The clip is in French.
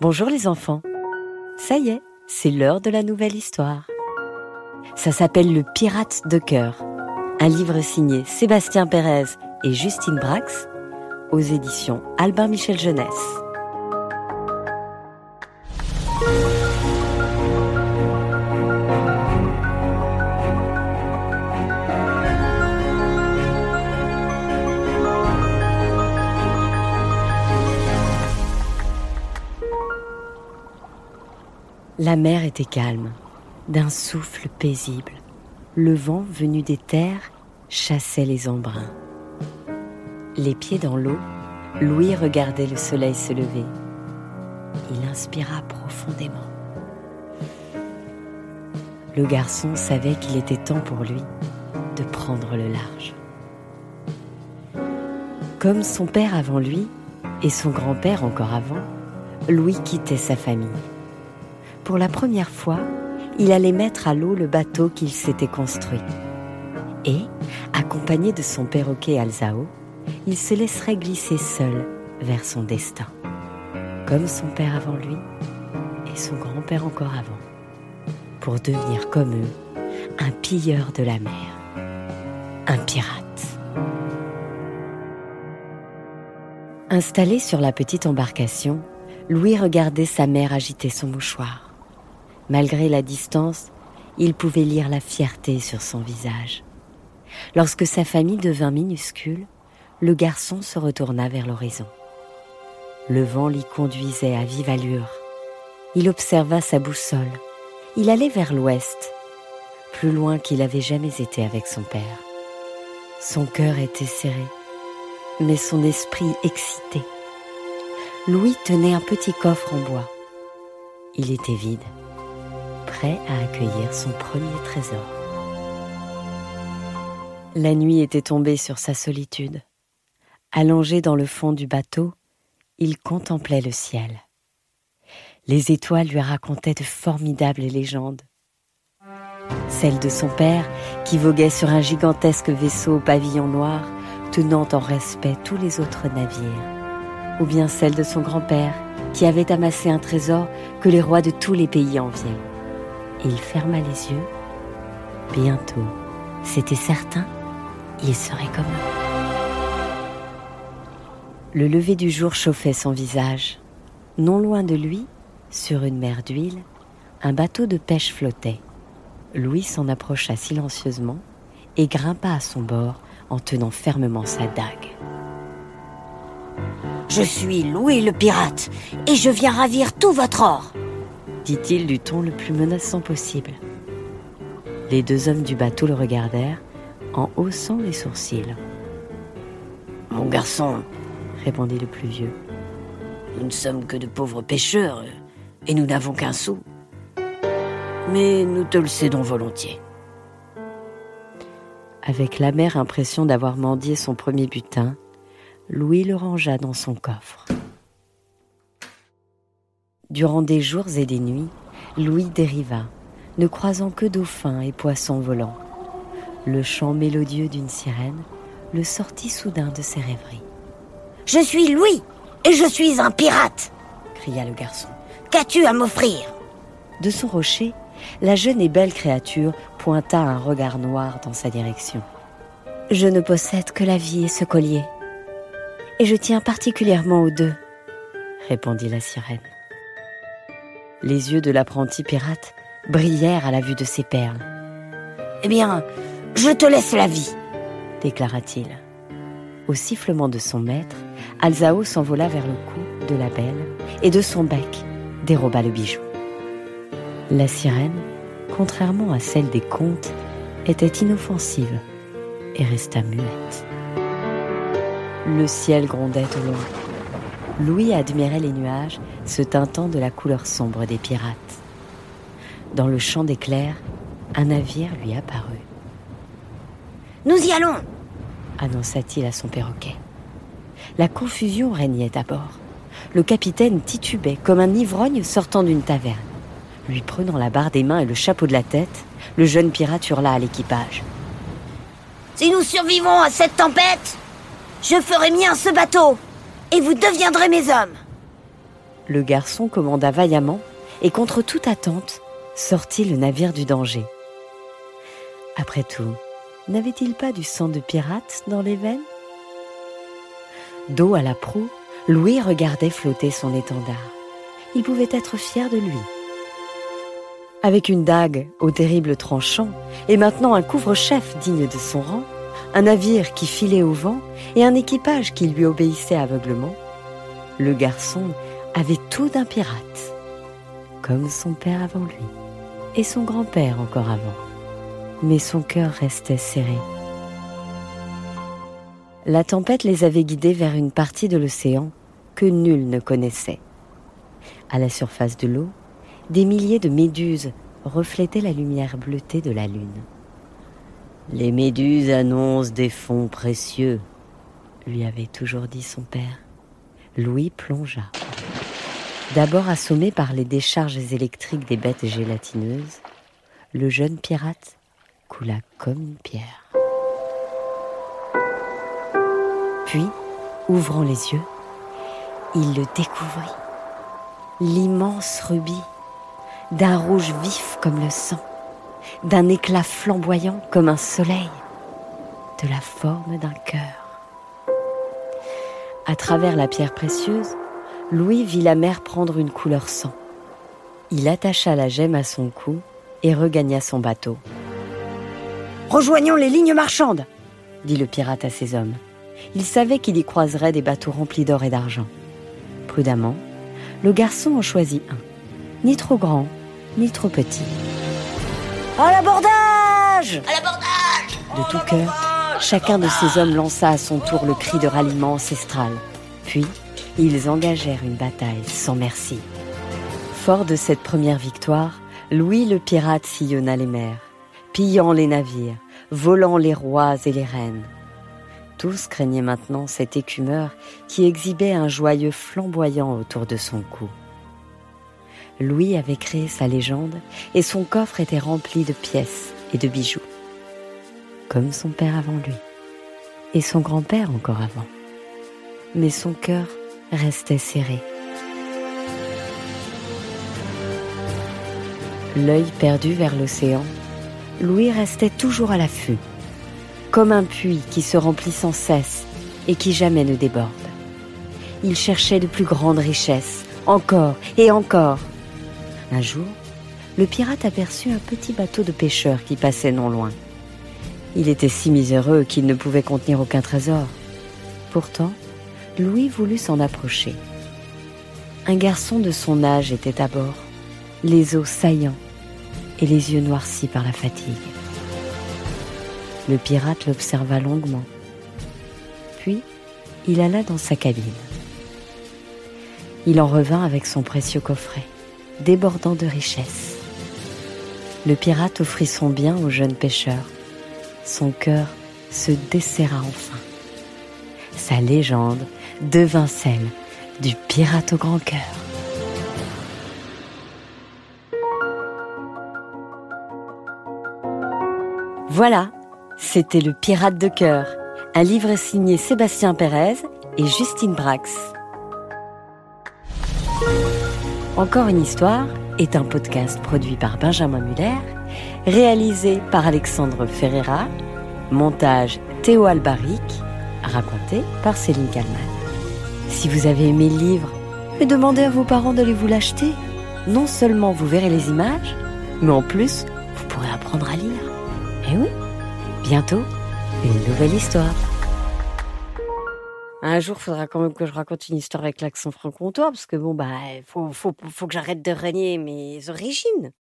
Bonjour les enfants. Ça y est, c'est l'heure de la nouvelle histoire. Ça s'appelle Le Pirate de cœur, un livre signé Sébastien Pérez et Justine Brax aux éditions Albin Michel Jeunesse. La mer était calme, d'un souffle paisible. Le vent venu des terres chassait les embruns. Les pieds dans l'eau, Louis regardait le soleil se lever. Il inspira profondément. Le garçon savait qu'il était temps pour lui de prendre le large. Comme son père avant lui et son grand-père encore avant, Louis quittait sa famille pour la première fois, il allait mettre à l'eau le bateau qu'il s'était construit. Et, accompagné de son perroquet Alzao, il se laisserait glisser seul vers son destin, comme son père avant lui et son grand-père encore avant, pour devenir comme eux un pilleur de la mer, un pirate. Installé sur la petite embarcation, Louis regardait sa mère agiter son mouchoir. Malgré la distance, il pouvait lire la fierté sur son visage. Lorsque sa famille devint minuscule, le garçon se retourna vers l'horizon. Le vent l'y conduisait à vive allure. Il observa sa boussole. Il allait vers l'ouest, plus loin qu'il avait jamais été avec son père. Son cœur était serré, mais son esprit excité. Louis tenait un petit coffre en bois. Il était vide prêt à accueillir son premier trésor. La nuit était tombée sur sa solitude. Allongé dans le fond du bateau, il contemplait le ciel. Les étoiles lui racontaient de formidables légendes. Celle de son père, qui voguait sur un gigantesque vaisseau au pavillon noir, tenant en respect tous les autres navires. Ou bien celle de son grand-père, qui avait amassé un trésor que les rois de tous les pays enviaient il ferma les yeux. Bientôt, c'était certain, il serait comme eux. Le lever du jour chauffait son visage. Non loin de lui, sur une mer d'huile, un bateau de pêche flottait. Louis s'en approcha silencieusement et grimpa à son bord en tenant fermement sa dague. Je suis Louis le pirate et je viens ravir tout votre or dit-il du ton le plus menaçant possible. Les deux hommes du bateau le regardèrent en haussant les sourcils. Mon garçon, répondit le plus vieux, nous ne sommes que de pauvres pêcheurs et nous n'avons qu'un sou. Mais nous te le cédons volontiers. Avec l'amère impression d'avoir mendié son premier butin, Louis le rangea dans son coffre. Durant des jours et des nuits, Louis dériva, ne croisant que dauphins et poissons volants. Le chant mélodieux d'une sirène le sortit soudain de ses rêveries. Je suis Louis et je suis un pirate cria le garçon. Qu'as-tu à m'offrir? De son rocher, la jeune et belle créature pointa un regard noir dans sa direction. Je ne possède que la vie et ce collier. Et je tiens particulièrement aux deux, répondit la sirène. Les yeux de l'apprenti pirate brillèrent à la vue de ces perles. Eh bien, je te laisse la vie, déclara-t-il. Au sifflement de son maître, Alzao s'envola vers le cou de la belle et de son bec déroba le bijou. La sirène, contrairement à celle des contes, était inoffensive et resta muette. Le ciel grondait au loin. Louis admirait les nuages se teintant de la couleur sombre des pirates. Dans le champ d'éclairs, un navire lui apparut. Nous y allons annonça-t-il à son perroquet. La confusion régnait à bord. Le capitaine titubait comme un ivrogne sortant d'une taverne. Lui prenant la barre des mains et le chapeau de la tête, le jeune pirate hurla à l'équipage. Si nous survivons à cette tempête, je ferai mien ce bateau et vous deviendrez mes hommes. Le garçon commanda vaillamment et contre toute attente sortit le navire du danger. Après tout, n'avait-il pas du sang de pirate dans les veines? Dos à la proue, Louis regardait flotter son étendard. Il pouvait être fier de lui. Avec une dague au terrible tranchant et maintenant un couvre-chef digne de son rang, un navire qui filait au vent et un équipage qui lui obéissait aveuglement, le garçon avait tout d'un pirate, comme son père avant lui et son grand-père encore avant. Mais son cœur restait serré. La tempête les avait guidés vers une partie de l'océan que nul ne connaissait. À la surface de l'eau, des milliers de méduses reflétaient la lumière bleutée de la lune. Les méduses annoncent des fonds précieux, lui avait toujours dit son père. Louis plongea. D'abord assommé par les décharges électriques des bêtes gélatineuses, le jeune pirate coula comme une pierre. Puis, ouvrant les yeux, il le découvrit. L'immense rubis, d'un rouge vif comme le sang, d'un éclat flamboyant comme un soleil, de la forme d'un cœur. À travers la pierre précieuse, Louis vit la mer prendre une couleur sang. Il attacha la gemme à son cou et regagna son bateau. Rejoignons les lignes marchandes, dit le pirate à ses hommes. Il savait qu'il y croiserait des bateaux remplis d'or et d'argent. Prudemment, le garçon en choisit un, ni trop grand, ni trop petit. À l'abordage À l'abordage De tout cœur, chacun de ces hommes lança à son tour le cri de ralliement ancestral. Puis, ils engagèrent une bataille sans merci. Fort de cette première victoire, Louis le pirate sillonna les mers, pillant les navires, volant les rois et les reines. Tous craignaient maintenant cet écumeur qui exhibait un joyeux flamboyant autour de son cou. Louis avait créé sa légende et son coffre était rempli de pièces et de bijoux, comme son père avant lui, et son grand-père encore avant. Mais son cœur restait serré. L'œil perdu vers l'océan, Louis restait toujours à l'affût, comme un puits qui se remplit sans cesse et qui jamais ne déborde. Il cherchait de plus grandes richesses, encore et encore. Un jour, le pirate aperçut un petit bateau de pêcheurs qui passait non loin. Il était si miséreux qu'il ne pouvait contenir aucun trésor. Pourtant, Louis voulut s'en approcher. Un garçon de son âge était à bord, les os saillants et les yeux noircis par la fatigue. Le pirate l'observa longuement. Puis, il alla dans sa cabine. Il en revint avec son précieux coffret, débordant de richesses. Le pirate offrit son bien au jeune pêcheur. Son cœur se desserra enfin. Sa légende devint celle du pirate au grand cœur. Voilà, c'était Le Pirate de cœur, un livre signé Sébastien Pérez et Justine Brax. Encore une histoire est un podcast produit par Benjamin Muller, réalisé par Alexandre Ferreira, montage Théo Albaric, raconté par Céline Kalman. Si vous avez aimé le livre, demandez à vos parents d'aller vous l'acheter. Non seulement vous verrez les images, mais en plus, vous pourrez apprendre à lire. Eh oui, bientôt, une nouvelle histoire. Un jour, il faudra quand même que je raconte une histoire avec l'accent franc-comtois, parce que bon, bah, faut, faut, faut que j'arrête de régner mes origines.